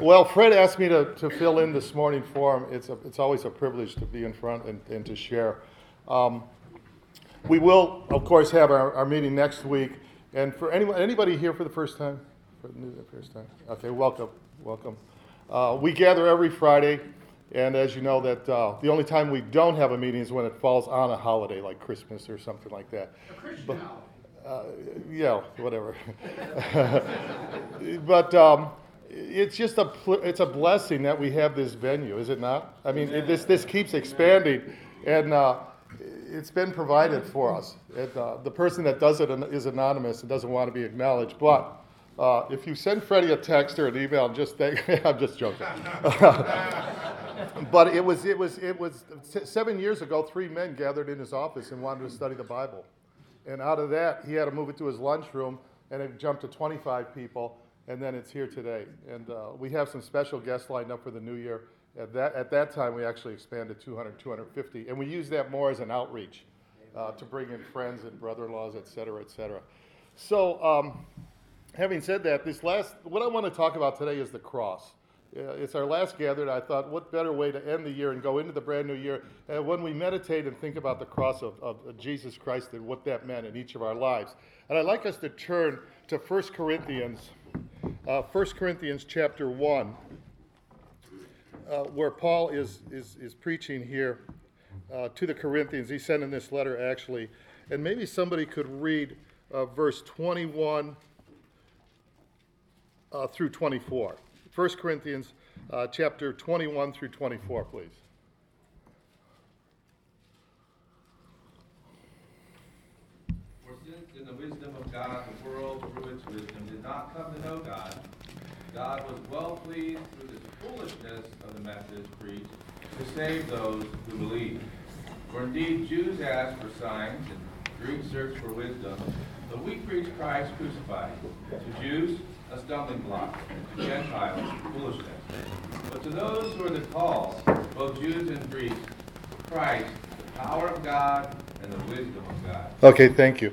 Well, Fred asked me to, to fill in this morning for him. It's, a, it's always a privilege to be in front and, and to share. Um, we will, of course, have our, our meeting next week. And for anyone, anybody here for the first time? For the first time? Okay, welcome, welcome. Uh, we gather every Friday, and as you know, that uh, the only time we don't have a meeting is when it falls on a holiday like Christmas or something like that. A Christian But- holiday. uh, yeah, whatever. but um, it's just a it's a blessing that we have this venue, is it not? I mean, it, this this keeps expanding, and uh, it's been provided for us. Uh, the person that does it is anonymous and doesn't want to be acknowledged, but. Uh, if you send Freddie a text or an email, just thank, I'm just joking. but it was it was it was seven years ago. Three men gathered in his office and wanted to study the Bible. And out of that, he had to move it to his lunchroom, and it jumped to 25 people, and then it's here today. And uh, we have some special guests lined up for the new year. At that, at that time, we actually expanded 200, 250, and we use that more as an outreach uh, to bring in friends and brother-in-laws, et cetera, et cetera. So, um, having said that, this last, what I want to talk about today is the cross. Uh, it's our last gathered. I thought, what better way to end the year and go into the brand new year uh, when we meditate and think about the cross of, of, of Jesus Christ and what that meant in each of our lives. And I'd like us to turn to 1 Corinthians, uh, 1 Corinthians chapter 1, uh, where Paul is, is, is preaching here uh, to the Corinthians. He's sending this letter actually. And maybe somebody could read uh, verse 21 uh, through 24. 1 Corinthians uh, chapter 21 through 24, please. For since in the wisdom of God, the world through its wisdom did not come to know God, God was well pleased through the foolishness of the message preached to save those who believe. For indeed Jews ask for signs and Greeks search for wisdom, but we preach Christ crucified. To Jews, a stumbling block, and to Gentiles, foolishness. But to those who are the called, both Jews and Greeks, Christ, the power of God and the wisdom of God. Okay, thank you.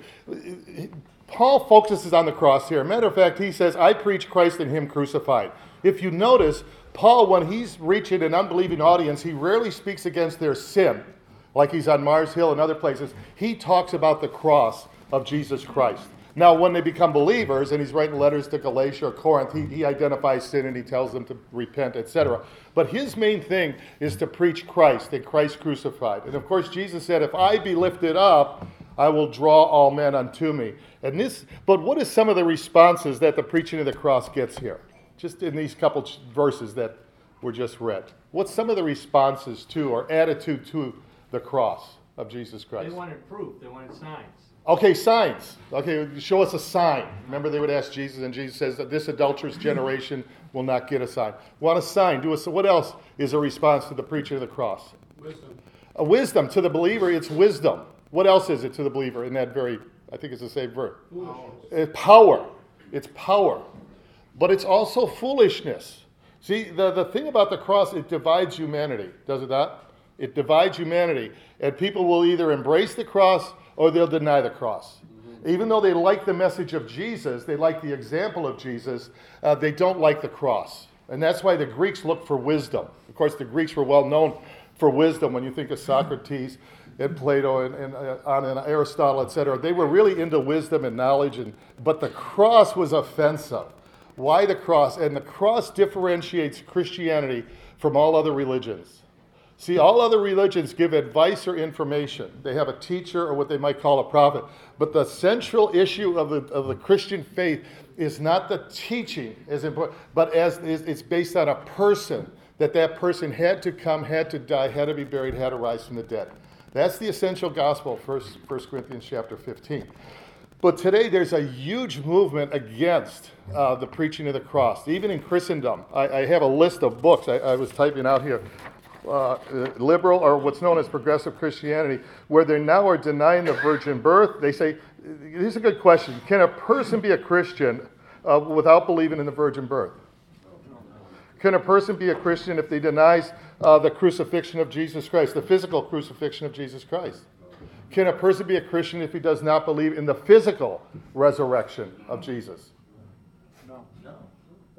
Paul focuses on the cross here. Matter of fact, he says, I preach Christ and Him crucified. If you notice, Paul, when he's reaching an unbelieving audience, he rarely speaks against their sin, like he's on Mars Hill and other places. He talks about the cross of Jesus Christ. Now, when they become believers, and he's writing letters to Galatia or Corinth, he, he identifies sin and he tells them to repent, etc. But his main thing is to preach Christ and Christ crucified. And of course, Jesus said, If I be lifted up, I will draw all men unto me. And this, but what is some of the responses that the preaching of the cross gets here? Just in these couple verses that were just read. What's some of the responses to or attitude to the cross of Jesus Christ? They wanted proof, they wanted signs. Okay, signs. Okay, show us a sign. Remember, they would ask Jesus, and Jesus says that this adulterous generation will not get a sign. Want a sign? Do us. What else is a response to the preaching of the cross? Wisdom. A wisdom to the believer. It's wisdom. What else is it to the believer in that very? I think it's the same verb. Power. It's power, but it's also foolishness. See, the, the thing about the cross, it divides humanity, does it not? It divides humanity. And people will either embrace the cross or they'll deny the cross. Even though they like the message of Jesus, they like the example of Jesus, uh, they don't like the cross. And that's why the Greeks look for wisdom. Of course, the Greeks were well known for wisdom when you think of Socrates and Plato and, and, uh, on and Aristotle, etc. They were really into wisdom and knowledge, and, but the cross was offensive. Why the cross? And the cross differentiates Christianity from all other religions. See, all other religions give advice or information. They have a teacher or what they might call a prophet. But the central issue of the, of the Christian faith is not the teaching as important, but as it's based on a person that that person had to come, had to die, had to be buried, had to rise from the dead. That's the essential gospel, First 1 Corinthians chapter 15. But today there's a huge movement against uh, the preaching of the cross, even in Christendom. I, I have a list of books I, I was typing out here. Uh, liberal or what's known as progressive Christianity, where they now are denying the virgin birth. They say, here's a good question Can a person be a Christian uh, without believing in the virgin birth? Can a person be a Christian if they denies uh, the crucifixion of Jesus Christ, the physical crucifixion of Jesus Christ? Can a person be a Christian if he does not believe in the physical resurrection of Jesus? No. No.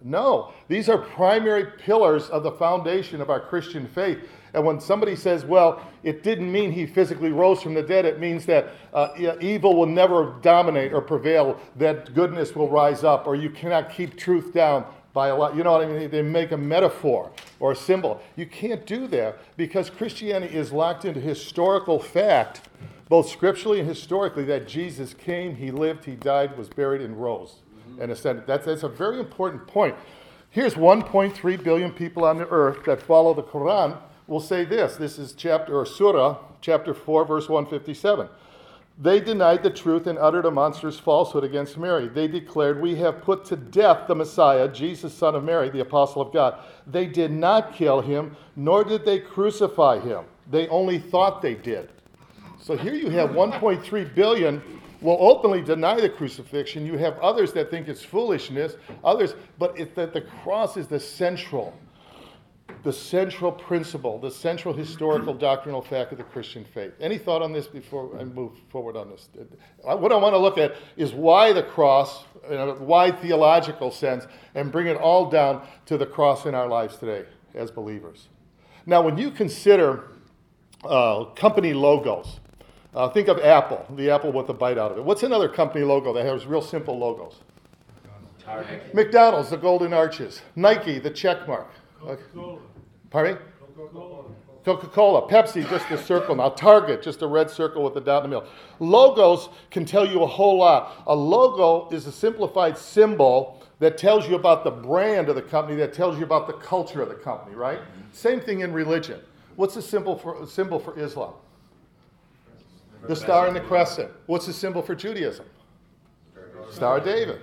No, these are primary pillars of the foundation of our Christian faith. And when somebody says, well, it didn't mean he physically rose from the dead, it means that uh, evil will never dominate or prevail, that goodness will rise up, or you cannot keep truth down by a lot. You know what I mean? They make a metaphor or a symbol. You can't do that because Christianity is locked into historical fact, both scripturally and historically, that Jesus came, he lived, he died, was buried, and rose and ascended. That's, that's a very important point. Here's 1.3 billion people on the earth that follow the Quran will say this. This is chapter or surah, chapter 4, verse 157. They denied the truth and uttered a monstrous falsehood against Mary. They declared, We have put to death the Messiah, Jesus, son of Mary, the apostle of God. They did not kill him, nor did they crucify him. They only thought they did. So here you have 1.3 billion will openly deny the crucifixion. You have others that think it's foolishness, others, but it's that the cross is the central, the central principle, the central historical doctrinal fact of the Christian faith. Any thought on this before I move forward on this? What I want to look at is why the cross, in a wide theological sense, and bring it all down to the cross in our lives today as believers. Now, when you consider uh, company logos, uh, think of Apple, the apple with a bite out of it. What's another company logo that has real simple logos? Target. McDonald's, the golden arches. Nike, the check mark. Coca-Cola. Pardon me? Coca-Cola. Coca-Cola. Pepsi, just a circle. Now Target, just a red circle with a dot in the middle. Logos can tell you a whole lot. A logo is a simplified symbol that tells you about the brand of the company, that tells you about the culture of the company, right? Same thing in religion. What's the symbol for, symbol for Islam? The star and the crescent. What's the symbol for Judaism? Star of David.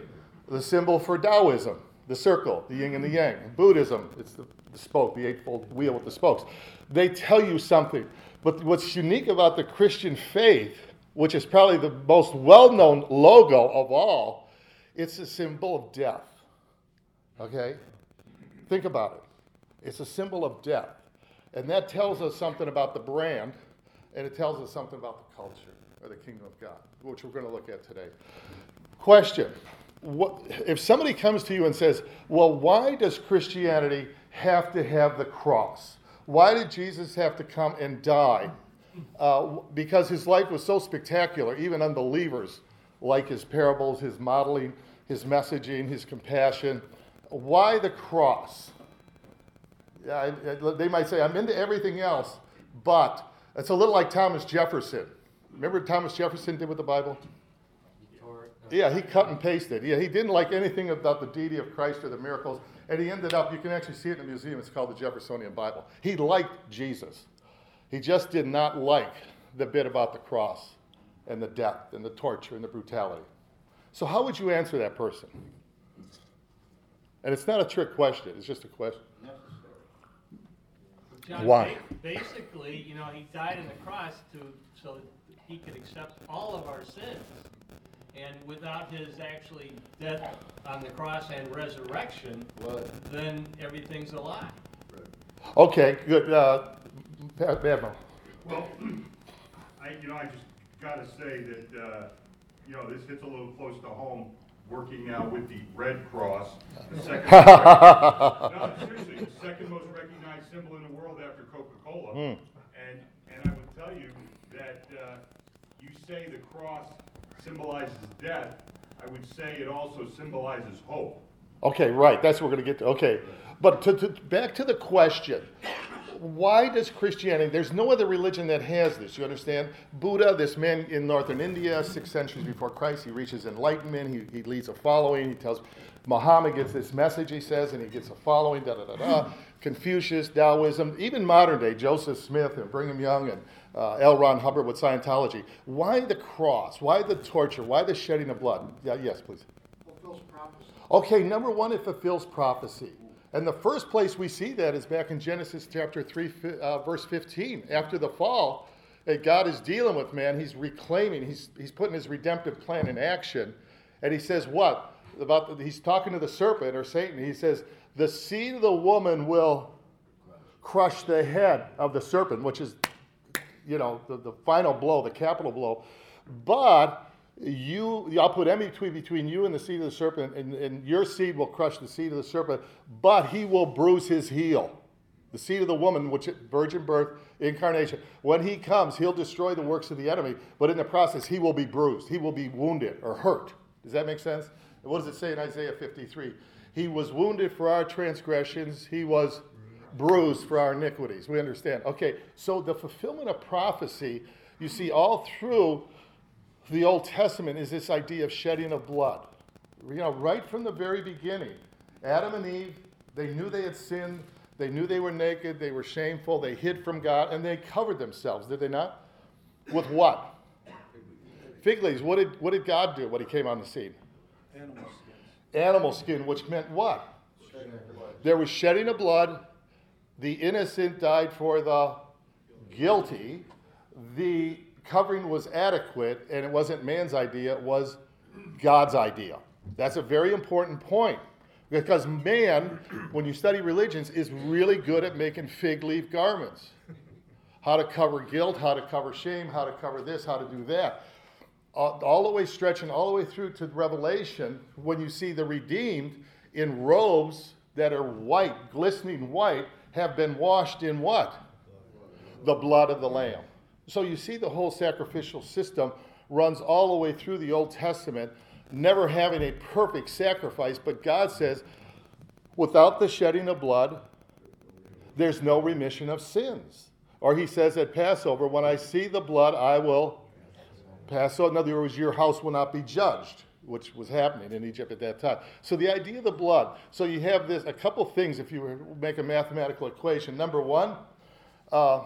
The symbol for Taoism, the circle, the yin and the yang. Buddhism, it's the, the spoke, the eightfold wheel with the spokes. They tell you something. But what's unique about the Christian faith, which is probably the most well known logo of all, it's a symbol of death. Okay? Think about it. It's a symbol of death. And that tells us something about the brand and it tells us something about the culture or the kingdom of God, which we're going to look at today. Question what, If somebody comes to you and says, Well, why does Christianity have to have the cross? Why did Jesus have to come and die? Uh, because his life was so spectacular, even unbelievers like his parables, his modeling, his messaging, his compassion. Why the cross? Yeah, they might say, I'm into everything else, but it's a little like Thomas Jefferson. Remember Thomas Jefferson did with the Bible? Yeah, he cut and pasted. Yeah, he didn't like anything about the deity of Christ or the miracles. And he ended up, you can actually see it in the museum, it's called the Jeffersonian Bible. He liked Jesus. He just did not like the bit about the cross and the death and the torture and the brutality. So, how would you answer that person? And it's not a trick question, it's just a question. John, Why? Basically, you know, he died on the cross to so he could accept all of our sins. And without his actually death on the cross and resurrection, then everything's a lie. Okay, good. Uh, Admiral. Well, I, you know, I just got to say that, uh, you know, this hits a little close to home working now with the Red Cross. The second, no, seriously, the second most recognized symbol in the world after Coca-Cola. Mm. And, and I would tell you that uh, you say the cross symbolizes death. I would say it also symbolizes hope. Okay, right. That's what we're going to get to. Okay. But to, to, back to the question why does Christianity, there's no other religion that has this, you understand? Buddha, this man in northern India, six centuries before Christ, he reaches enlightenment, he, he leads a following, he tells, Muhammad gets this message, he says, and he gets a following, da da da da. Confucius, Taoism, even modern day, Joseph Smith and Brigham Young and uh, L. Ron Hubbard with Scientology. Why the cross? Why the torture? Why the shedding of blood? Yeah, yes, please. Okay, number one, it fulfills prophecy. And the first place we see that is back in Genesis chapter 3, uh, verse 15. After the fall, God is dealing with man. He's reclaiming, he's, he's putting his redemptive plan in action. And he says, What? About the, he's talking to the serpent or Satan. He says, The seed of the woman will crush the head of the serpent, which is, you know, the, the final blow, the capital blow. But You, I'll put enmity between you and the seed of the serpent, and, and your seed will crush the seed of the serpent, but he will bruise his heel. The seed of the woman, which virgin birth, incarnation. When he comes, he'll destroy the works of the enemy, but in the process, he will be bruised. He will be wounded or hurt. Does that make sense? What does it say in Isaiah 53? He was wounded for our transgressions, he was bruised for our iniquities. We understand. Okay, so the fulfillment of prophecy, you see all through the Old Testament, is this idea of shedding of blood. You know, right from the very beginning, Adam and Eve, they knew they had sinned, they knew they were naked, they were shameful, they hid from God, and they covered themselves, did they not? With what? Fig leaves. What did, what did God do when he came on the scene? Animal skins. Animal skin, which meant what? There was shedding of blood. The innocent died for the guilty. The covering was adequate, and it wasn't man's idea, it was God's idea. That's a very important point. Because man, when you study religions, is really good at making fig leaf garments. How to cover guilt, how to cover shame, how to cover this, how to do that. All, all the way stretching all the way through to Revelation, when you see the redeemed in robes that are white, glistening white, have been washed in what? The blood of the Lamb. So you see the whole sacrificial system runs all the way through the Old Testament, never having a perfect sacrifice, but God says, without the shedding of blood, there's no remission of sins. Or he says at Passover, when I see the blood, I will pass over. In other words, your house will not be judged, which was happening in Egypt at that time. So the idea of the blood. So you have this a couple things if you make a mathematical equation. Number one, uh,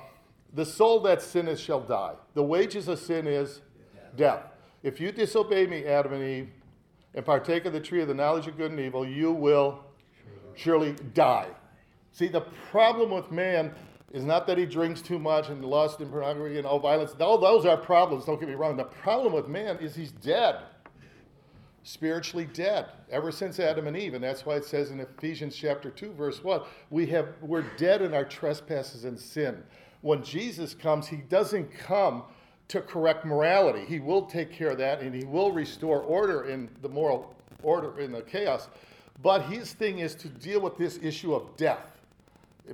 the soul that sinneth shall die. The wages of sin is death. If you disobey me, Adam and Eve, and partake of the tree of the knowledge of good and evil, you will surely die. See, the problem with man is not that he drinks too much and lust and pornography and all violence. All those are problems, don't get me wrong. The problem with man is he's dead, spiritually dead, ever since Adam and Eve. And that's why it says in Ephesians chapter 2, verse 1, we have, we're dead in our trespasses and sin. When Jesus comes, he doesn't come to correct morality. He will take care of that and he will restore order in the moral order, in the chaos. But his thing is to deal with this issue of death.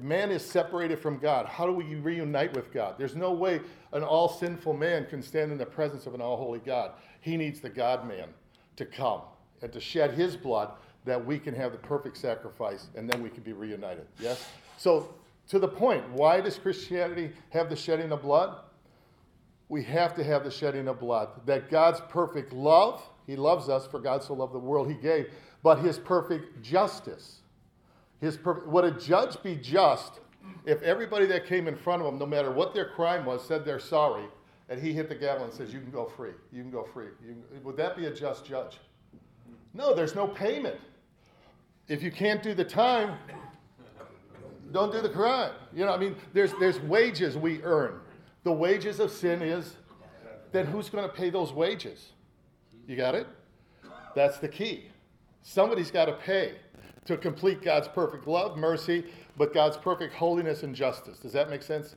Man is separated from God. How do we reunite with God? There's no way an all sinful man can stand in the presence of an all holy God. He needs the God man to come and to shed his blood that we can have the perfect sacrifice and then we can be reunited. Yes? So, to the point, why does Christianity have the shedding of blood? We have to have the shedding of blood. That God's perfect love, He loves us, for God so loved the world He gave, but His perfect justice. His perfect, would a judge be just if everybody that came in front of him, no matter what their crime was, said they're sorry, and he hit the gavel and says, You can go free. You can go free. Can, would that be a just judge? No, there's no payment. If you can't do the time, don't do the crime. You know, I mean, there's, there's wages we earn. The wages of sin is, then who's going to pay those wages? You got it? That's the key. Somebody's got to pay to complete God's perfect love, mercy, but God's perfect holiness and justice. Does that make sense?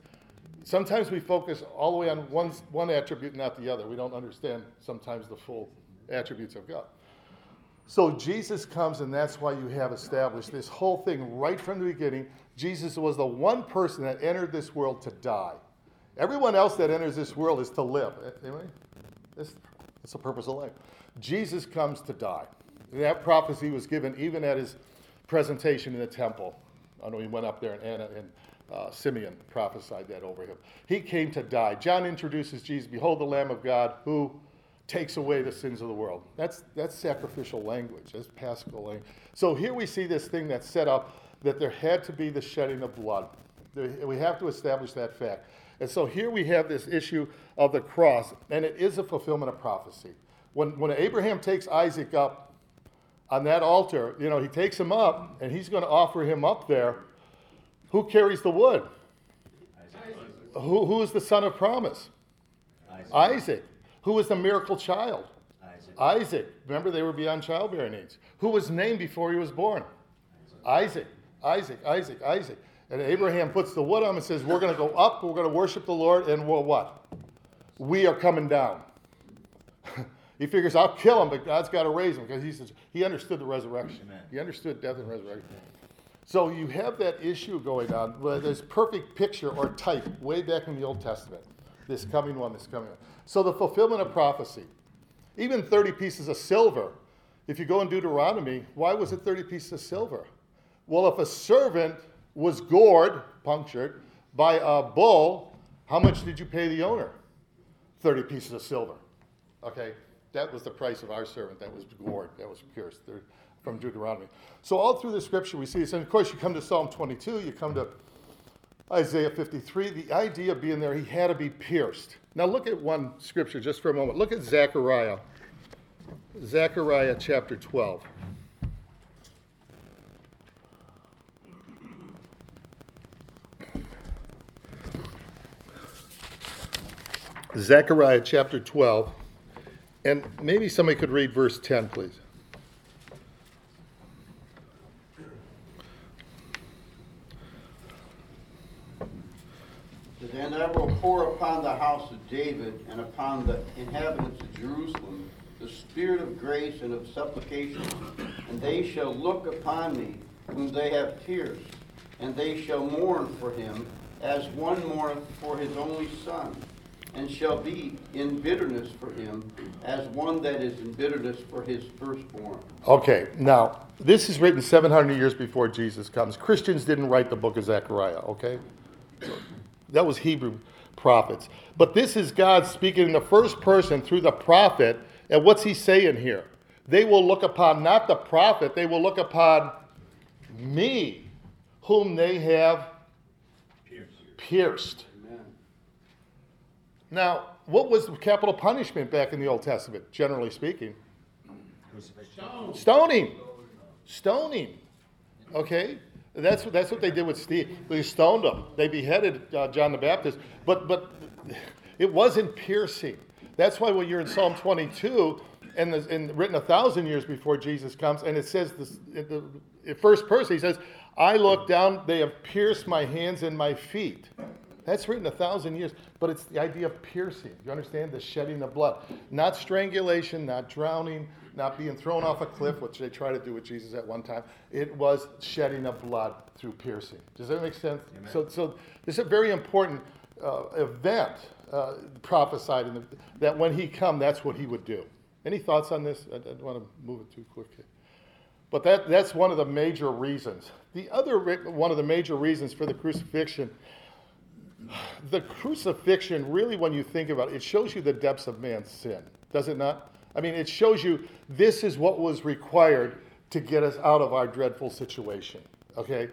Sometimes we focus all the way on one, one attribute, not the other. We don't understand sometimes the full attributes of God. So Jesus comes, and that's why you have established this whole thing right from the beginning. Jesus was the one person that entered this world to die. Everyone else that enters this world is to live. Anyway, that's, that's the purpose of life. Jesus comes to die. That prophecy was given even at his presentation in the temple. I know he went up there and and uh, Simeon prophesied that over him. He came to die. John introduces Jesus, behold the Lamb of God who takes away the sins of the world. That's, that's sacrificial language. That's paschal language. So here we see this thing that's set up that there had to be the shedding of blood. We have to establish that fact. And so here we have this issue of the cross, and it is a fulfillment of prophecy. When, when Abraham takes Isaac up on that altar, you know, he takes him up and he's going to offer him up there. Who carries the wood? Who, who is the son of promise? Isaac. Isaac. Who was the miracle child? Isaac. Isaac. Remember, they were beyond childbearing age. Who was named before he was born? Isaac. Isaac. Isaac. Isaac. And Abraham puts the wood on and says, We're going to go up, we're going to worship the Lord, and we'll what? We are coming down. He figures, I'll kill him, but God's got to raise him because he says he understood the resurrection. Amen. He understood death and resurrection. So you have that issue going on. Where there's perfect picture or type way back in the Old Testament. This coming one, this coming one. So the fulfillment of prophecy. Even 30 pieces of silver. If you go in Deuteronomy, why was it 30 pieces of silver? Well, if a servant was gored, punctured, by a bull, how much did you pay the owner? 30 pieces of silver. Okay? That was the price of our servant that was gored, that was pierced from Deuteronomy. So, all through the scripture, we see this. And of course, you come to Psalm 22, you come to Isaiah 53. The idea being there, he had to be pierced. Now, look at one scripture just for a moment. Look at Zechariah. Zechariah chapter 12. Zechariah chapter 12. And maybe somebody could read verse 10, please. Then I will pour upon the house of David and upon the inhabitants of Jerusalem the spirit of grace and of supplication, and they shall look upon me whom they have pierced, and they shall mourn for him as one mourneth for his only son, and shall be in bitterness for him as one that is in bitterness for his firstborn. Okay, now, this is written 700 years before Jesus comes. Christians didn't write the book of Zechariah, okay? That was Hebrew prophets. But this is God speaking in the first person through the prophet. And what's he saying here? They will look upon not the prophet, they will look upon me, whom they have pierced. Amen. Now, what was the capital punishment back in the Old Testament, generally speaking? Stoning. Stoning. Okay? That's, what- that's what they did with Steve. They stoned him. They beheaded uh, John the Baptist. But, but it wasn't piercing. That's why when you're in Psalm 22, and, the, and written a thousand years before Jesus comes, and it says this, the in first person, he says, I look down, they have pierced my hands and my feet. That's written a thousand years, but it's the idea of piercing. You understand? The shedding of blood. Not strangulation, not drowning, not being thrown off a cliff, which they tried to do with Jesus at one time. It was shedding of blood through piercing. Does that make sense? So, so this is a very important uh, event uh, prophesied in the, that when he come, that's what he would do. Any thoughts on this? I, I don't want to move it too quickly. But that, that's one of the major reasons. The other re- one of the major reasons for the crucifixion the crucifixion, really, when you think about it, it shows you the depths of man's sin, does it not? I mean, it shows you this is what was required to get us out of our dreadful situation, okay?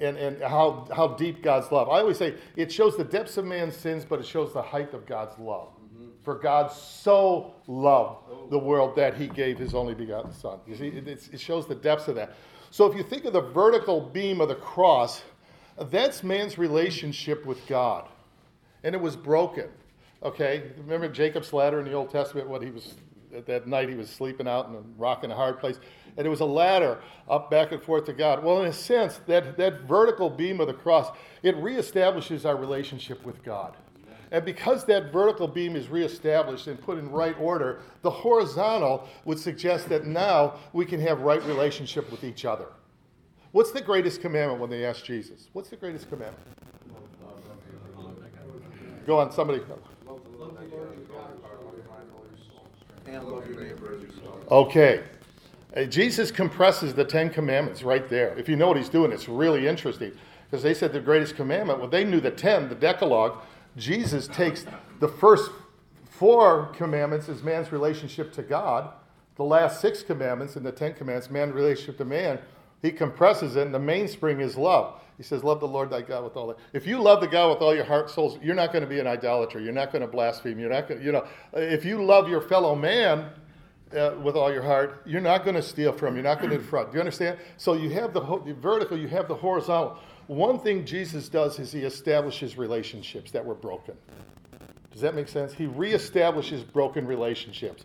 And, and how, how deep God's love. I always say it shows the depths of man's sins, but it shows the height of God's love. Mm-hmm. For God so loved oh. the world that he gave his only begotten Son. You see, it, it shows the depths of that. So if you think of the vertical beam of the cross, that's man's relationship with God. And it was broken. Okay? Remember Jacob's ladder in the Old Testament when he was at that night he was sleeping out in a rock in a hard place. And it was a ladder up back and forth to God. Well, in a sense, that, that vertical beam of the cross, it reestablishes our relationship with God. And because that vertical beam is reestablished and put in right order, the horizontal would suggest that now we can have right relationship with each other. What's the greatest commandment when they ask Jesus? What's the greatest commandment? Go on, somebody. And love your neighbor as yourself. Okay. Uh, Jesus compresses the Ten Commandments right there. If you know what he's doing, it's really interesting. Because they said the greatest commandment, well, they knew the ten, the Decalogue. Jesus takes the first four commandments as man's relationship to God, the last six commandments in the Ten Commandments, man's relationship to man. He compresses it, and the mainspring is love. He says, Love the Lord thy God with all that. If you love the God with all your heart, souls, you're not going to be an idolater. You're not going to blaspheme. You're not going to, you know, if you love your fellow man, uh, with all your heart, you're not going to steal from, him. you're not going to defraud. Do you understand? So you have the, ho- the vertical, you have the horizontal. One thing Jesus does is he establishes relationships that were broken. Does that make sense? He reestablishes broken relationships.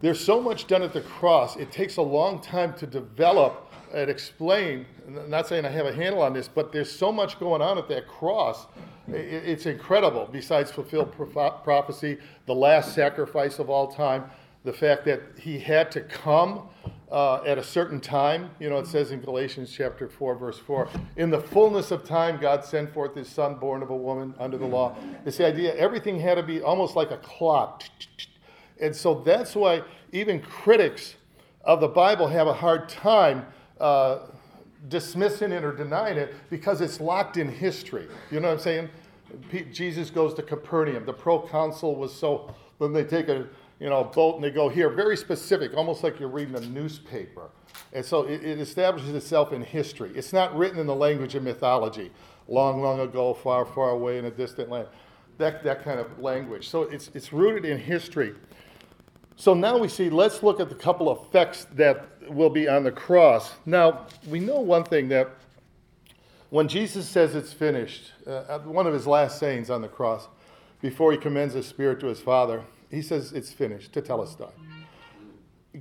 There's so much done at the cross, it takes a long time to develop and explain. Not saying I have a handle on this, but there's so much going on at that cross. It's incredible. Besides fulfilled proph- prophecy, the last sacrifice of all time, the fact that he had to come uh, at a certain time. You know, it says in Galatians chapter 4, verse 4, in the fullness of time, God sent forth his son, born of a woman under the law. It's the idea everything had to be almost like a clock. And so that's why even critics of the Bible have a hard time uh, dismissing it or denying it because it's locked in history. You know what I'm saying? P- Jesus goes to Capernaum. The proconsul was so, then they take a you know, boat and they go here, very specific, almost like you're reading a newspaper. And so it, it establishes itself in history. It's not written in the language of mythology, long, long ago, far, far away in a distant land. That, that kind of language. So it's, it's rooted in history. So now we see, let's look at the couple effects that will be on the cross. Now, we know one thing that when Jesus says it's finished, uh, one of his last sayings on the cross, before he commends his spirit to his Father, he says it's finished, tetelestai.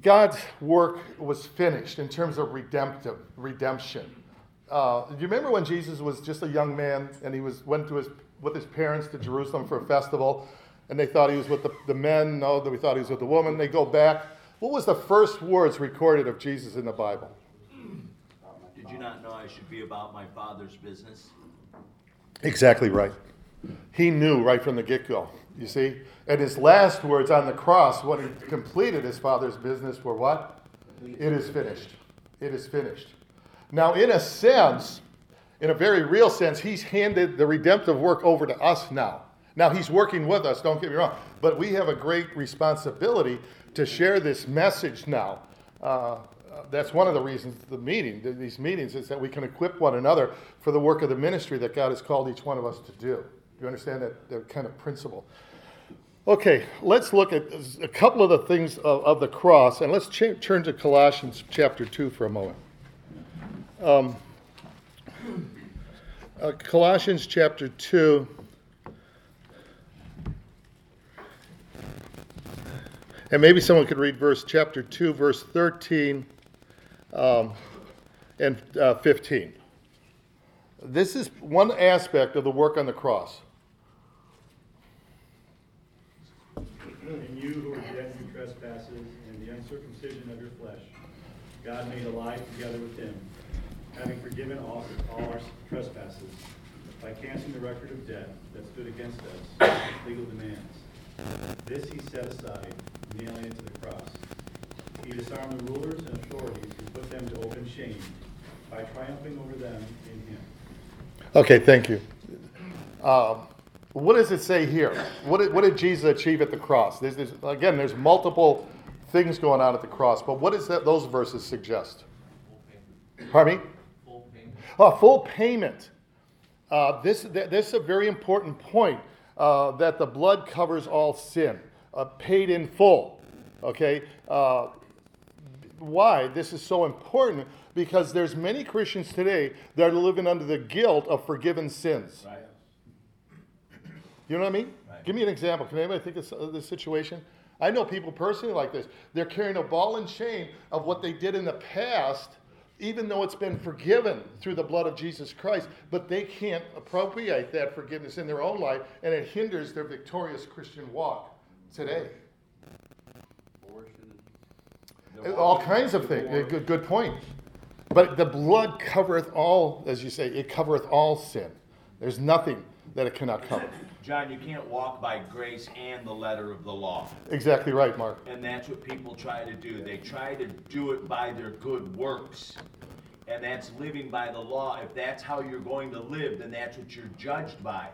God's work was finished in terms of redemptive redemption. Uh, you remember when Jesus was just a young man and he was went to his with his parents to Jerusalem for a festival, and they thought he was with the, the men. No, we thought he was with the woman. They go back. What was the first words recorded of Jesus in the Bible? Did you not know I should be about my father's business? Exactly right. He knew right from the get go. You see? And his last words on the cross, when he completed his father's business, were what? It is finished. It is finished. Now, in a sense, in a very real sense, he's handed the redemptive work over to us now. Now, he's working with us, don't get me wrong, but we have a great responsibility to share this message now. Uh, that's one of the reasons the meeting, these meetings, is that we can equip one another for the work of the ministry that God has called each one of us to do. Do you understand that, that kind of principle? Okay, let's look at a couple of the things of, of the cross, and let's turn to Colossians chapter 2 for a moment. Um, uh, Colossians chapter 2. And maybe someone could read verse chapter 2, verse 13 um, and uh, 15. This is one aspect of the work on the cross. And you who are dead in trespasses and the uncircumcision of your flesh, God made alive together with him, having forgiven all, all our trespasses, by canceling the record of debt that stood against us, legal demands. This he set aside, nailing it to the cross. He disarmed the rulers and authorities and put them to open shame by triumphing over them in him. Okay, thank you. Um, what does it say here? What did, what did Jesus achieve at the cross? There's, there's, again, there's multiple things going on at the cross, but what does that, those verses suggest? Pardon me? Full payment. Oh, full payment. Uh, this, this is a very important point uh, that the blood covers all sin, uh, paid in full. Okay? Uh, why this is so important? Because there's many Christians today that are living under the guilt of forgiven sins. Right. You know what I mean? Right. Give me an example. Can anybody think of this situation? I know people personally like this. They're carrying a ball and chain of what they did in the past, even though it's been forgiven through the blood of Jesus Christ, but they can't appropriate that forgiveness in their own life, and it hinders their victorious Christian walk today. All kinds of things. Good, good point. But the blood covereth all, as you say, it covereth all sin. There's nothing that it cannot cover. John, you can't walk by grace and the letter of the law. Exactly right, Mark. And that's what people try to do. They try to do it by their good works. And that's living by the law. If that's how you're going to live, then that's what you're judged by.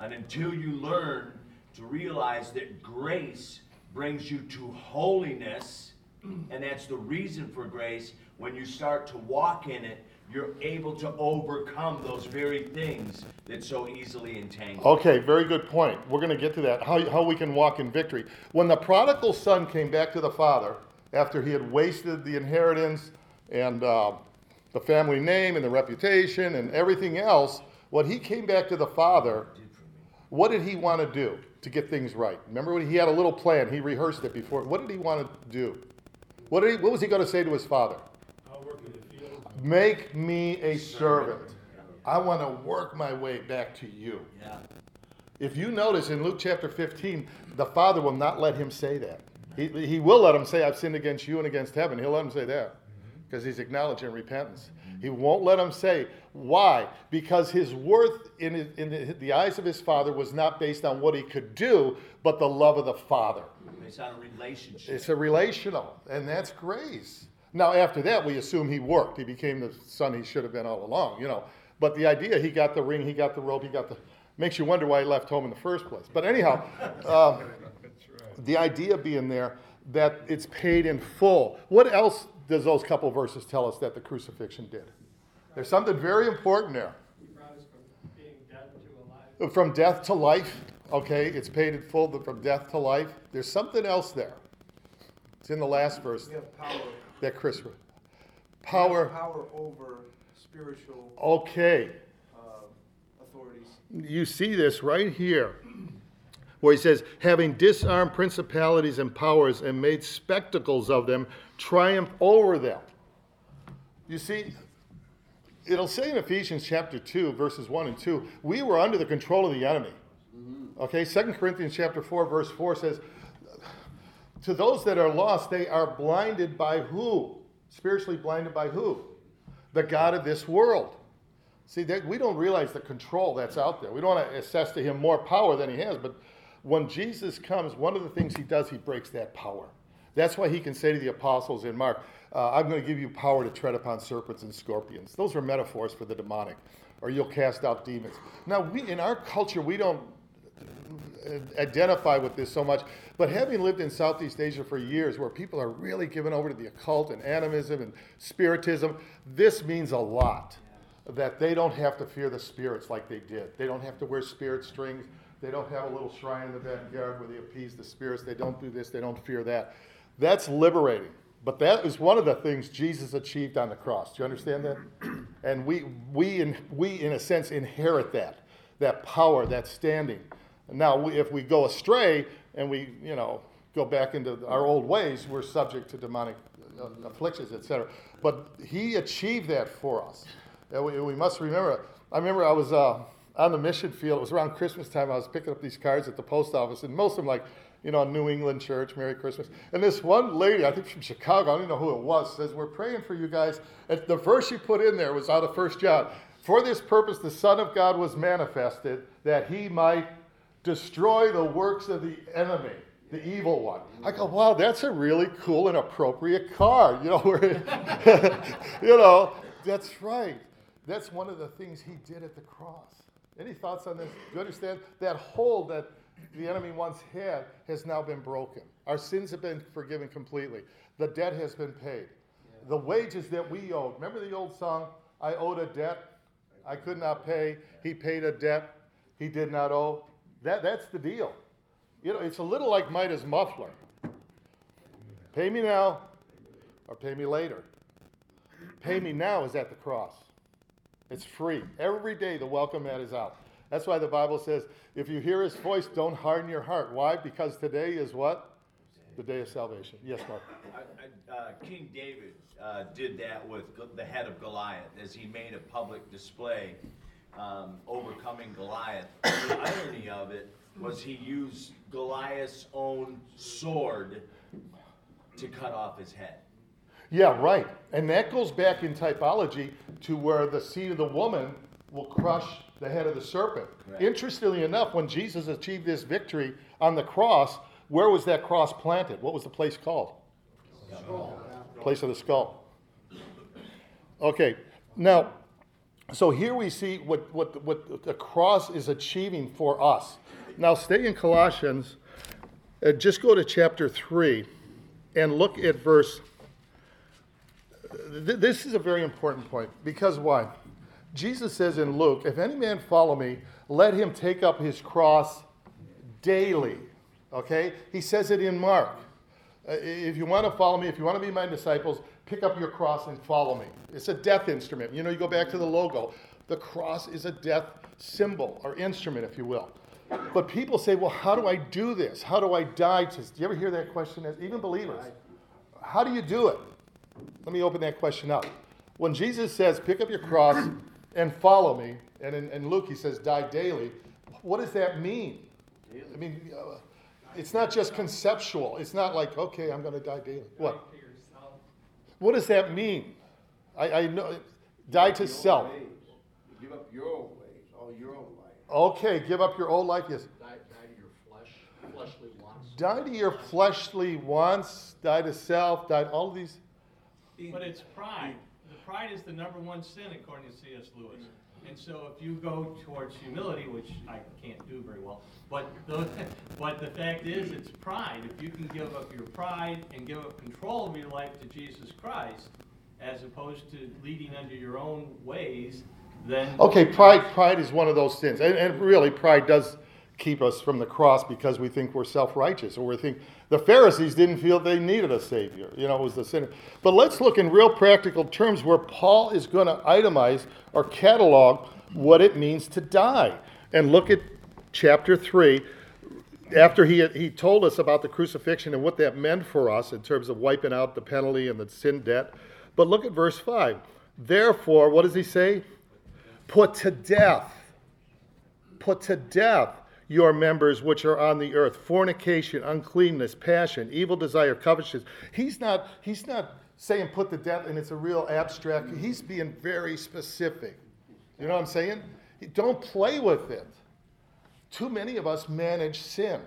And until you learn to realize that grace brings you to holiness, and that's the reason for grace, when you start to walk in it, you're able to overcome those very things that so easily entangle. Okay, very good point. We're going to get to that. How, how we can walk in victory. When the prodigal son came back to the father after he had wasted the inheritance and uh, the family name and the reputation and everything else, when he came back to the father, what did he want to do to get things right? Remember when he had a little plan? He rehearsed it before. What did he want to do? What, did he, what was he going to say to his father? Make me a servant. I want to work my way back to you. Yeah. If you notice in Luke chapter 15, the father will not let him say that. He, he will let him say, I've sinned against you and against heaven. He'll let him say that mm-hmm. because he's acknowledging repentance. He won't let him say, why? Because his worth in, his, in the, eyes of his father was not based on what he could do, but the love of the father. Based on a relationship. It's a relational, and that's grace. Now, after that, we assume he worked. He became the son he should have been all along, you know. But the idea, he got the ring, he got the rope, he got the. Makes you wonder why he left home in the first place. But anyhow, um, the idea being there that it's paid in full. What else does those couple verses tell us that the crucifixion did? There's something very important there. He brought us from being dead to alive. From death to life, okay, it's paid in full, but from death to life. There's something else there. It's in the last verse We have power. That Chris. Have Power. Power over spiritual Okay. uh, authorities. You see this right here, where he says, having disarmed principalities and powers and made spectacles of them, triumph over them. You see, it'll say in Ephesians chapter 2, verses 1 and 2, we were under the control of the enemy. Okay, 2 Corinthians chapter 4, verse 4 says, to those that are lost, they are blinded by who? Spiritually blinded by who? The God of this world. See, that, we don't realize the control that's out there. We don't want to assess to him more power than he has, but when Jesus comes, one of the things he does, he breaks that power. That's why he can say to the apostles in Mark, uh, I'm going to give you power to tread upon serpents and scorpions. Those are metaphors for the demonic, or you'll cast out demons. Now, we, in our culture, we don't identify with this so much, but having lived in Southeast Asia for years, where people are really given over to the occult and animism and spiritism, this means a lot. That they don't have to fear the spirits like they did. They don't have to wear spirit strings. They don't have a little shrine in the backyard where they appease the spirits. They don't do this. They don't fear that. That's liberating. But that is one of the things Jesus achieved on the cross. Do you understand that? And we, we, in, we in a sense, inherit that, that power, that standing. Now, we, if we go astray and we, you know, go back into our old ways, we're subject to demonic uh, afflictions, etc. But He achieved that for us. And we, we must remember. I remember I was uh, on the mission field. It was around Christmas time. I was picking up these cards at the post office, and most of them like, you know, New England church, Merry Christmas. And this one lady, I think from Chicago, I don't even know who it was, says, "We're praying for you guys." And the verse she put in there was out of First John. For this purpose, the Son of God was manifested that He might destroy the works of the enemy, the evil one. I go, wow, that's a really cool and appropriate card. You know, you know, that's right. That's one of the things he did at the cross. Any thoughts on this? Do you understand? That hold that the enemy once had has now been broken. Our sins have been forgiven completely. The debt has been paid. The wages that we owed. Remember the old song, I owed a debt I could not pay. He paid a debt he did not owe. That, that's the deal. You know, it's a little like Midas muffler. Pay me now or pay me later. Pay me now is at the cross. It's free. Every day the welcome mat is out. That's why the Bible says, if you hear his voice, don't harden your heart. Why? Because today is what? The day of salvation. Yes, Mark. Uh, King David uh, did that with the head of Goliath as he made a public display um, overcoming Goliath. The irony of it was he used Goliath's own sword to cut off his head. Yeah, right. And that goes back in typology to where the seed of the woman will crush the head of the serpent. Correct. Interestingly enough, when Jesus achieved this victory on the cross, where was that cross planted? What was the place called? Skull. Place of the skull. Okay, now, so here we see what, what, what the cross is achieving for us. Now, stay in Colossians, uh, just go to chapter 3 and look at verse Th- this is a very important point because why? Jesus says in Luke, if any man follow me, let him take up his cross daily. Okay? He says it in Mark. Uh, if you want to follow me, if you want to be my disciples, pick up your cross and follow me. It's a death instrument. You know, you go back to the logo. The cross is a death symbol or instrument, if you will. But people say, well, how do I do this? How do I die to? Do you ever hear that question? As Even believers. How do you do it? Let me open that question up. When Jesus says, pick up your cross and follow me, and in, in Luke he says, die daily, what does that mean? I mean, uh, It's not just conceptual. It's not like, okay, I'm going to die daily. What? What does that mean? I, I know, die to self. Ways. Give up your old ways, all your old life. Okay, give up your old life. Yes. Die, die to your flesh, fleshly wants. Die to your fleshly wants. Die to self. Die to all of these. But it's pride. The pride is the number one sin according to C.S. Lewis. And so if you go towards humility, which I can't do very well, but the, but the fact is, it's pride. If you can give up your pride and give up control of your life to Jesus Christ, as opposed to leading under your own ways, then Okay, pride. Pride is one of those sins, and, and really, pride does keep us from the cross because we think we're self-righteous, or we think the Pharisees didn't feel they needed a savior. You know, it was the sinner. But let's look in real practical terms where Paul is going to itemize or catalog what it means to die, and look at chapter three. After he, he told us about the crucifixion and what that meant for us in terms of wiping out the penalty and the sin debt. But look at verse 5. Therefore, what does he say? Put to death put to death your members which are on the earth. Fornication uncleanness passion evil desire covetousness. He's not he's not saying put to death and it's a real abstract. He's being very specific. You know what i'm saying? Don't play with it. Too many of us manage sin.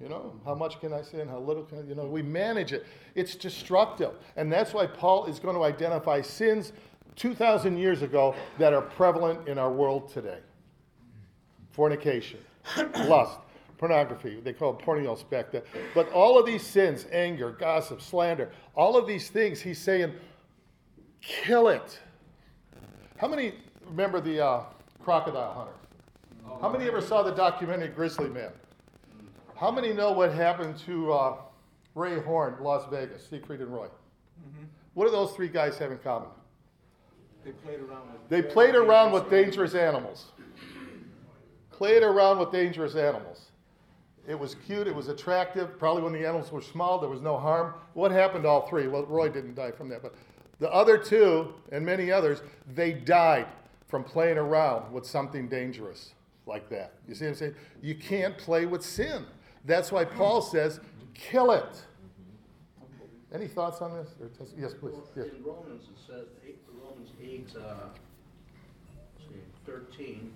You know, how much can I sin? How little can I, you know, we manage it. It's destructive. And that's why Paul is going to identify sins 2,000 years ago that are prevalent in our world today fornication, lust, pornography. They call it porneia back then. But all of these sins, anger, gossip, slander, all of these things, he's saying, kill it. How many remember the uh, crocodile hunter? How many ever saw the documentary Grizzly Man? How many know what happened to uh, Roy Horn, Las Vegas, Siegfried and Roy? What do those three guys have in common? They played around with. They played around with dangerous animals. Played around with dangerous animals. It was cute, it was attractive. Probably when the animals were small, there was no harm. What happened to all three? Well, Roy didn't die from that, but the other two and many others, they died from playing around with something dangerous like that. You see what I'm saying? You can't play with sin. That's why Paul says, kill it. Any thoughts on this? Yes, please. Yes. In Romans, it says, eight, Romans eight, uh, let's see, thirteen,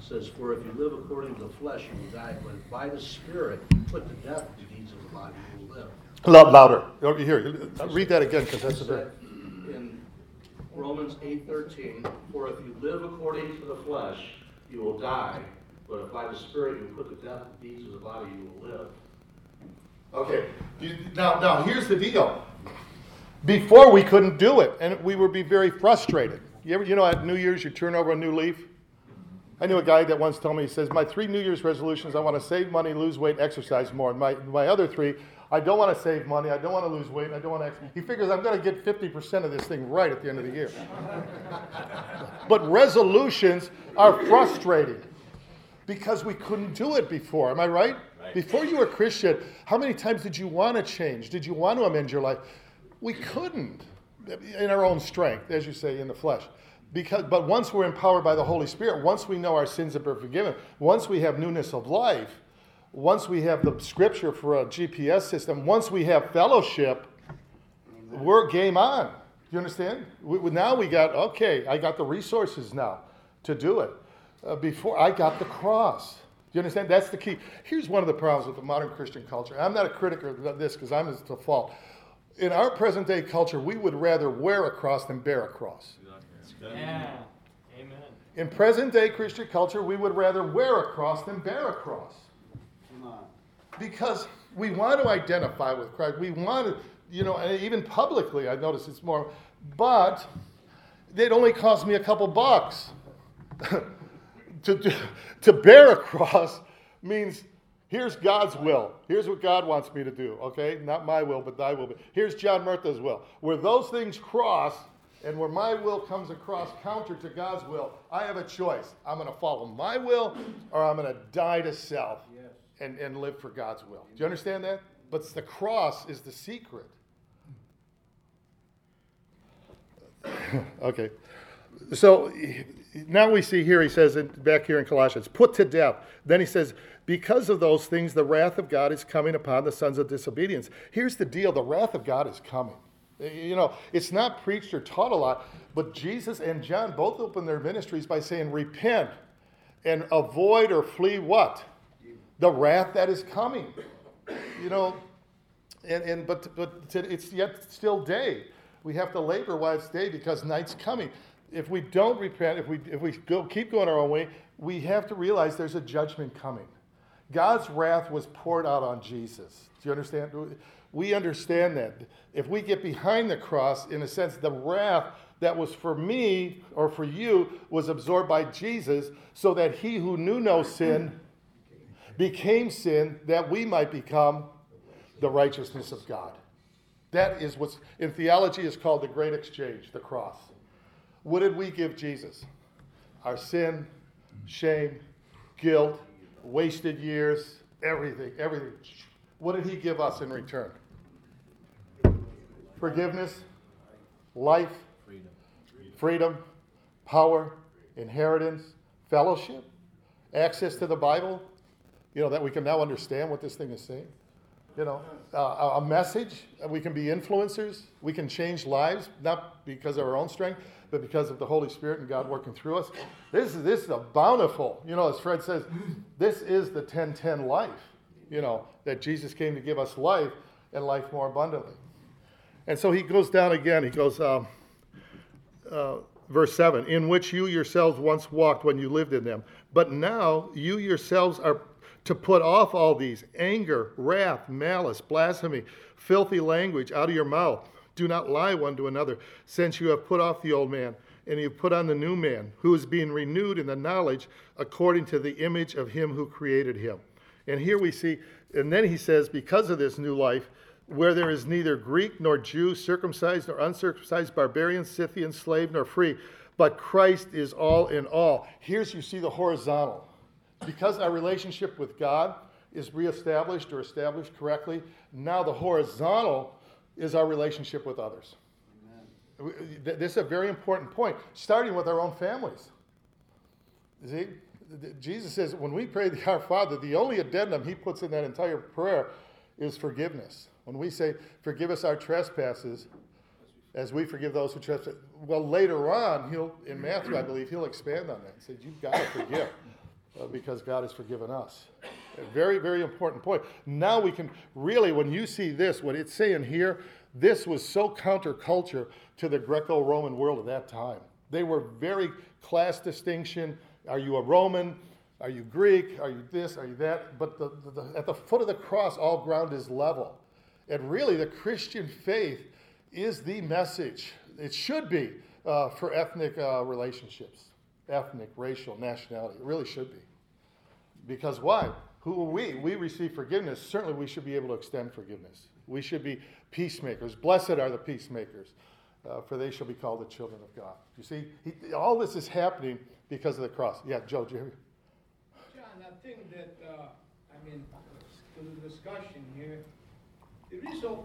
says, For if you live according to the flesh, you will die, but by the Spirit, you put to death the deeds of the body, you will live. A lot louder. Over here. Read that again because that's a very. In Romans eight thirteen, For if you live according to the flesh, you will die, but if by the Spirit you put to death the deeds of the body, you will live. Okay. You- Now, now here's the deal. Before we couldn't do it, and we would be very frustrated. You ever, you know, at New Year's you turn over a new leaf. I knew a guy that once told me, he says, My three New Year's resolutions I want to save money, lose weight, exercise more. And my, my other three, I don't want to save money, I don't want to lose weight, and I don't want to exercise. He figures I'm going to get 50% of this thing right at the end of the year. but resolutions are frustrating because we couldn't do it before. Am I right? Before you were a Christian, how many times did you want to change? Did you want to amend your life? We couldn't in our own strength, as you say, in the flesh. Because, but once we're empowered by the Holy Spirit, once we know our sins have been forgiven, once we have newness of life, once we have the scripture for a GPS system, once we have fellowship, we're game on. You understand? We, now we got, okay, I got the resources now to do it. Uh, before I got the cross. You understand? That's the key. Here's one of the problems with the modern Christian culture. I'm not a critic of this because I'm to fault. In our present day culture, we would rather wear a cross than bear a cross. Yeah, amen. In present day Christian culture, we would rather wear a cross than bear a cross. Come on. because we want to identify with Christ. We want to, you know, and even publicly, I notice it's more, but it only cost me a couple bucks. to, to, to bear a cross means here's God's will. Here's what God wants me to do, okay? Not my will, but thy will. Be. Here's John Murtha's will. Where those things cross, and where my will comes across counter to God's will, I have a choice. I'm going to follow my will, or I'm going to die to self and, and live for God's will. Do you understand that? But the cross is the secret. okay. So now we see here, he says in, back here in Colossians, put to death. Then he says, because of those things, the wrath of God is coming upon the sons of disobedience. Here's the deal the wrath of God is coming. You know, it's not preached or taught a lot, but Jesus and John both open their ministries by saying, repent and avoid or flee what? The wrath that is coming. You know, and, and but, but it's yet still day. We have to labor while it's day because night's coming. If we don't repent, if we, if we go, keep going our own way, we have to realize there's a judgment coming. God's wrath was poured out on Jesus. Do you understand? We understand that. If we get behind the cross, in a sense, the wrath that was for me or for you was absorbed by Jesus, so that he who knew no sin became sin that we might become the righteousness of God. That is what's in theology is called the great exchange, the cross. What did we give Jesus? Our sin, shame, guilt, wasted years, everything, everything. What did he give us in return? Forgiveness, life, freedom, freedom power, inheritance, fellowship, access to the Bible, you know, that we can now understand what this thing is saying. You know, uh, a message, we can be influencers, we can change lives, not because of our own strength, but because of the Holy Spirit and God working through us. This is, this is a bountiful, you know, as Fred says, this is the 1010 life, you know, that Jesus came to give us life and life more abundantly. And so he goes down again. He goes, um, uh, verse 7 In which you yourselves once walked when you lived in them. But now you yourselves are to put off all these anger, wrath, malice, blasphemy, filthy language out of your mouth. Do not lie one to another, since you have put off the old man, and you have put on the new man, who is being renewed in the knowledge according to the image of him who created him. And here we see, and then he says, because of this new life, where there is neither Greek nor Jew, circumcised nor uncircumcised, barbarian, Scythian, slave nor free, but Christ is all in all. Here's you see the horizontal. Because our relationship with God is reestablished or established correctly, now the horizontal is our relationship with others. Amen. This is a very important point, starting with our own families. See, Jesus says when we pray the Our Father, the only addendum he puts in that entire prayer is forgiveness. When we say, Forgive us our trespasses, as we forgive those who trespass. Well, later on, he'll in Matthew, I believe, he'll expand on that. He said, You've got to forgive uh, because God has forgiven us. A very, very important point. Now we can really, when you see this, what it's saying here, this was so counterculture to the Greco Roman world at that time. They were very class distinction. Are you a Roman? Are you Greek? Are you this? Are you that? But the, the, the, at the foot of the cross, all ground is level. And really, the Christian faith is the message. It should be uh, for ethnic uh, relationships, ethnic, racial, nationality. It really should be. Because why? Who we? We receive forgiveness. Certainly, we should be able to extend forgiveness. We should be peacemakers. Blessed are the peacemakers, uh, for they shall be called the children of God. You see, he, all this is happening because of the cross. Yeah, Joe, do you hear? John, I think that, uh, I mean, to the discussion here, the reason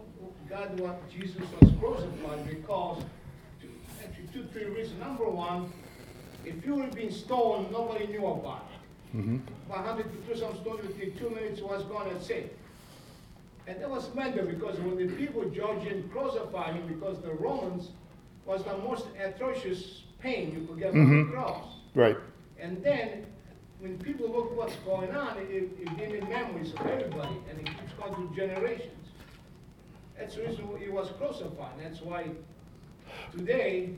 God wanted Jesus was crucified because, two, actually, two, three reasons. Number one, if you were being stolen, nobody knew about it. Mm-hmm. 100 to some stone within two minutes was gone and safe. And that was meant because when the people judged him, crucified him, because the Romans was the most atrocious pain you could get mm-hmm. on the cross. Right. And then when people look what's going on, it, it gave me memories of everybody, and it keeps going through generations. That's the reason he was crucified. That's why today,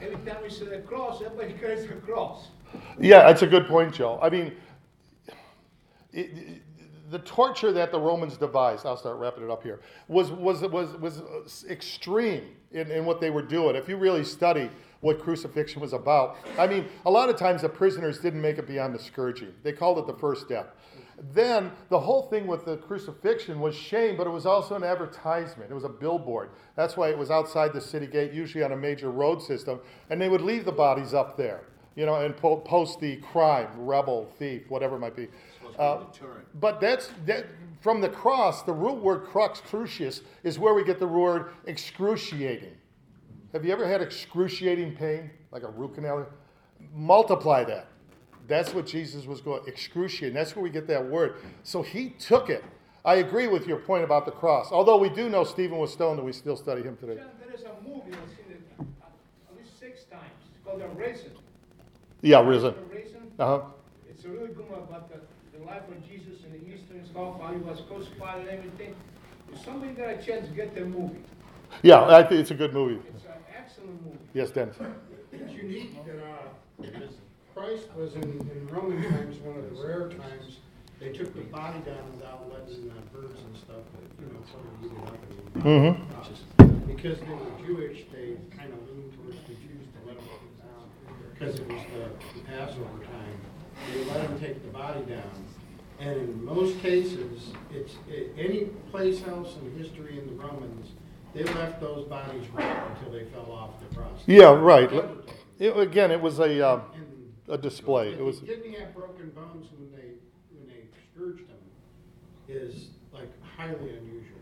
every time we see the cross, everybody carries the cross. Yeah, that's a good point, Joe. I mean, it, it, the torture that the Romans devised, I'll start wrapping it up here, was, was, was, was extreme in, in what they were doing. If you really study what crucifixion was about, I mean, a lot of times the prisoners didn't make it beyond the scourging. They called it the first death. Then the whole thing with the crucifixion was shame, but it was also an advertisement. It was a billboard. That's why it was outside the city gate, usually on a major road system, and they would leave the bodies up there you know, and po- post the crime, rebel, thief, whatever it might be. Uh, but that's that from the cross. The root word crux crucius is where we get the word excruciating. Have you ever had excruciating pain, like a root canal? multiply that. That's what Jesus was going, excruciating. That's where we get that word. So he took it. I agree with your point about the cross. Although we do know Stephen was stoned and we still study him today. John, there is a movie, I've seen it at least six times. It's called The Risen. Yeah, risen. The Risen. Uh huh. It's a really good one about the, the life of Jesus in the Eastern stuff, how he was crucified and everything. If somebody got a chance to get the movie, Yeah, I think it's a good movie. it's an excellent movie. Yes, Dennis. It's unique that, uh, Christ was in, in Roman times, one of the rare times, they took the body down without letting uh, birds and stuff, you know, sort of eat it up. and- Mhm. Because they were Jewish, they kind of leaned towards the Jews to let them take it down, because it was the Passover time. They let them take the body down. And in most cases, it's, i- any place else in history in the Romans, they left those bodies rot until they fell off the cross. Yeah, right. It, again, it was a, uh, and a display. It was, didn't have broken bones when they, when they scourged them? is like highly unusual.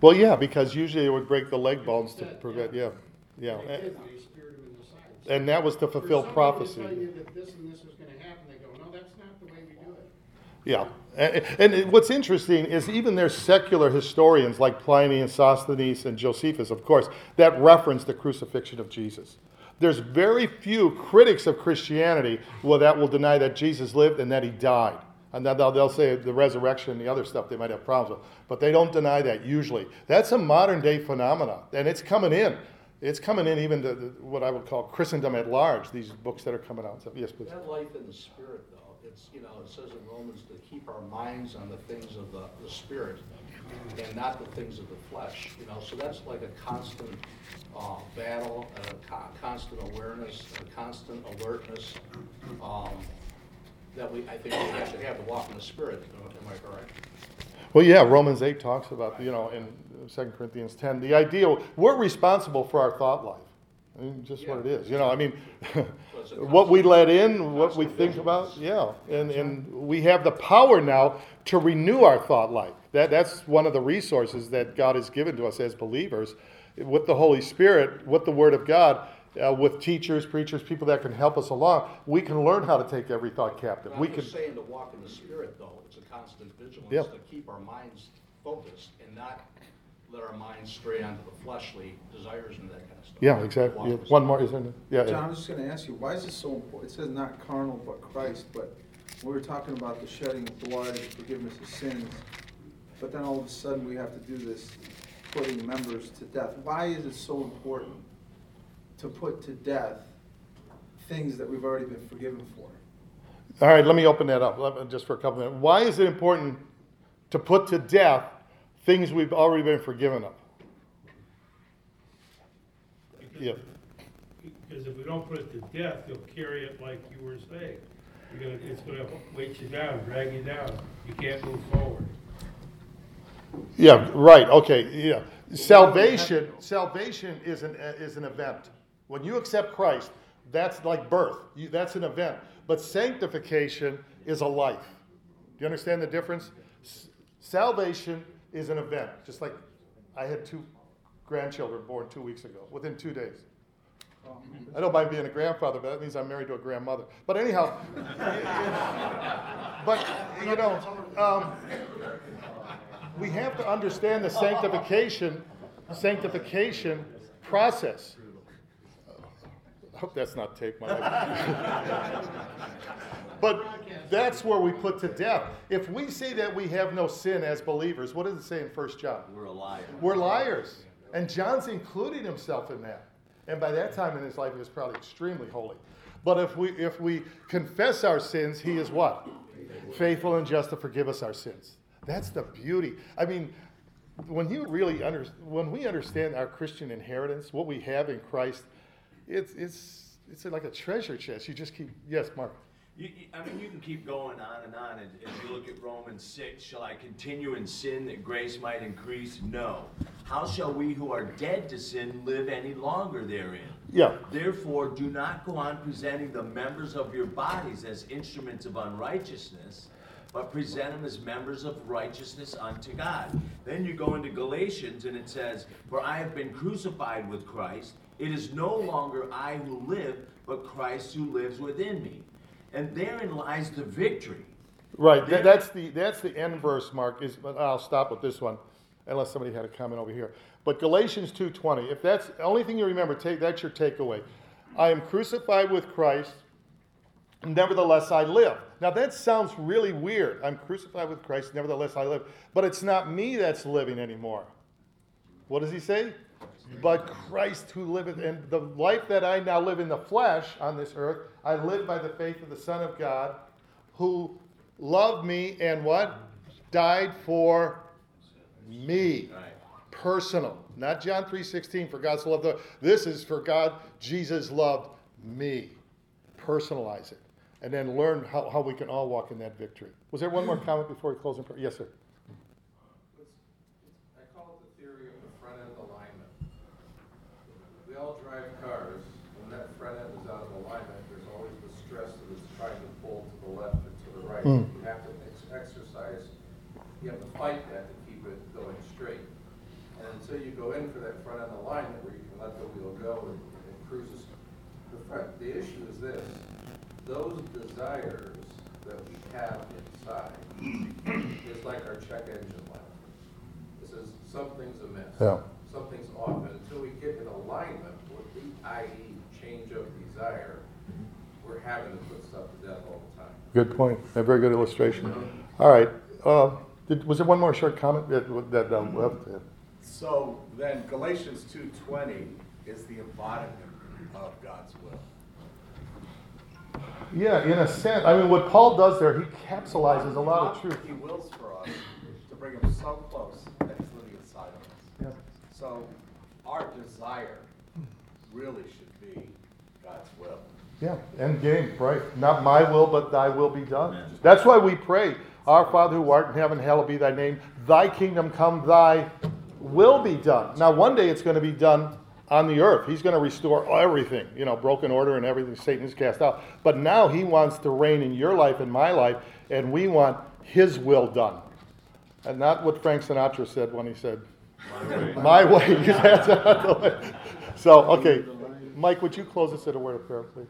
well, yeah, because usually it would break the leg bones to prevent, yeah, yeah. They did, they speared him in the side. And that was to fulfill prophecy. tell you that this and this was gonna happen, they go, no, that's not the way we do it. Yeah. And, and it- what's interesting is even their secular historians like Pliny and Sosthenes and Josephus, of course, that reference the crucifixion of Jesus. There's very few critics of Christianity well, that will deny that Jesus lived and that he died. And they'll, they'll say the resurrection and the other stuff they might have problems with. But they don't deny that usually. That's a modern day phenomenon. And it's coming in. It's coming in even to the, what I would call Christendom at large, these books that are coming out. So, yes, please. That life in the spirit, though, it's, you know, it says in Romans to keep our minds on the things of the, the spirit and not the things of the flesh, you know, so that's like a constant, uh, battle, a co- constant awareness, a constant alertness, um, that we, I think we have to have to walk in the spirit, am I correct? Well, yeah, Romans 8 talks about, you know, in 2 Corinthians 10, the idea, we're responsible for our thought life. I mean, just what it is, you know, I mean, what we let in, what we think about, yeah. And, and we have the power now to renew our thought life. That, that's one of the resources that God has given to us as believers. With the Holy Spirit, with the Word of God, uh, with teachers, preachers, people that can help us along, we can learn how to take every thought captive. I'm We can, saying to walk in the spirit, though, it's a constant Yeah. vigilance to keep our minds focused and not let our minds stray onto the fleshly desires and that kind of stuff. yeah, exactly. Yeah, One more, is there? Yeah. John, I was just gonna ask you, why is this so important? It says not carnal, but Christ, but we were talking about the shedding of blood and forgiveness of sins. But then all of a sudden, we have to do this putting members to death. Why is it so important to put to death things that we've already been forgiven for? All right, let me open that up let me- just for a couple minutes. Why is it important to put to death things we've already been forgiven of? Yeah. Because if we don't put it to death, you'll carry it like you were saying. Gonna, it's gonna weight you down, drag you down. You can't move forward. Yeah, right, okay, yeah. Salvation, salvation is an, is an event. When you accept Christ, that's like birth. You, that's an event. But sanctification is a life. Do you understand the difference? S- Salvation is an event, just like I had two grandchildren born two weeks ago, within two days. I don't mind being a grandfather, but that means I'm married to a grandmother. But anyhow, but you know, um, we have to understand the sanctification, sanctification process. Hope that's not tape, Mike. But that's where we put to death. If we say that we have no sin as believers, what does it say in First John? We're a liar. We're liars. And John's including himself in that. And by that time in his life, he was probably extremely holy. But if we if we confess our sins, he is what? Faithful and just to forgive us our sins. That's the beauty. I mean, when you really under, when we understand our Christian inheritance, what we have in Christ, it's it's it's like a treasure chest. You just keep yes, Mark. You, I mean, you can keep going on and on, as, as you look at Romans six, shall I continue in sin that grace might increase? No. How shall we who are dead to sin live any longer therein? Yeah. Therefore, do not go on presenting the members of your bodies as instruments of unrighteousness, but present them as members of righteousness unto God. Then you go into Galatians and it says, For I have been crucified with Christ. It is no longer I who live, but Christ who lives within me. And therein lies the victory. Right, There- that's the, that's the end verse, Mark, is, but I'll stop with this one, unless somebody had a comment over here. But Galatians two twenty, if that's, the only thing you remember, take, that's your takeaway. I am crucified with Christ, nevertheless I live. Now that sounds really weird. I'm crucified with Christ, nevertheless I live. But it's not me that's living anymore. What does he say? But Christ who liveth, and the life that I now live in the flesh on this earth, I live by the faith of the Son of God, who loved me and what? Died for me. Personal. Not John 3.16, for God's love. This is for God, Jesus loved me. Personalize it. And then learn how, how we can all walk in that victory. Was there one more comment before we close in prayer? Yes, sir. I call it the theory of the front end alignment. We all drive cars, when that front end is out of alignment, there's always the stress that it's trying to pull to the left or to the right. Mm. You have to ex- exercise, you have to fight that to keep it going straight. And until you go in for that front end alignment where you can let the wheel go and and it cruises, the front, the issue is this, those desires that we have inside is like our check engine light. It says something's amiss. Yeah. Something's off, and until we get in alignment with the i.e. change of desire, we're having to put stuff to death all the time. Good point. A very good illustration. All right. Uh, did, was there one more short comment that, that um, we'll have to- So then Galatians two twenty is the embodiment of God's will. Yeah, in a sense. I mean, what Paul does there, he capsulizes a lot of truth. He wills for us to bring him so close that he's living inside of us. Yeah. So our desire really should be God's will. Yeah, end game, right? Not my will, but thy will be done. That's why we pray, Our Father who art in heaven, hallowed be thy name. Thy kingdom come, thy will be done. Now, one day it's going to be done on the earth. He's going to restore everything, you know, broken order and everything Satan is cast out. But now he wants to reign in your life and my life, and we want his will done. And not what Frank Sinatra said when he said, my way. That's not the way. So, okay. Mike, would you close us at a word of prayer, please?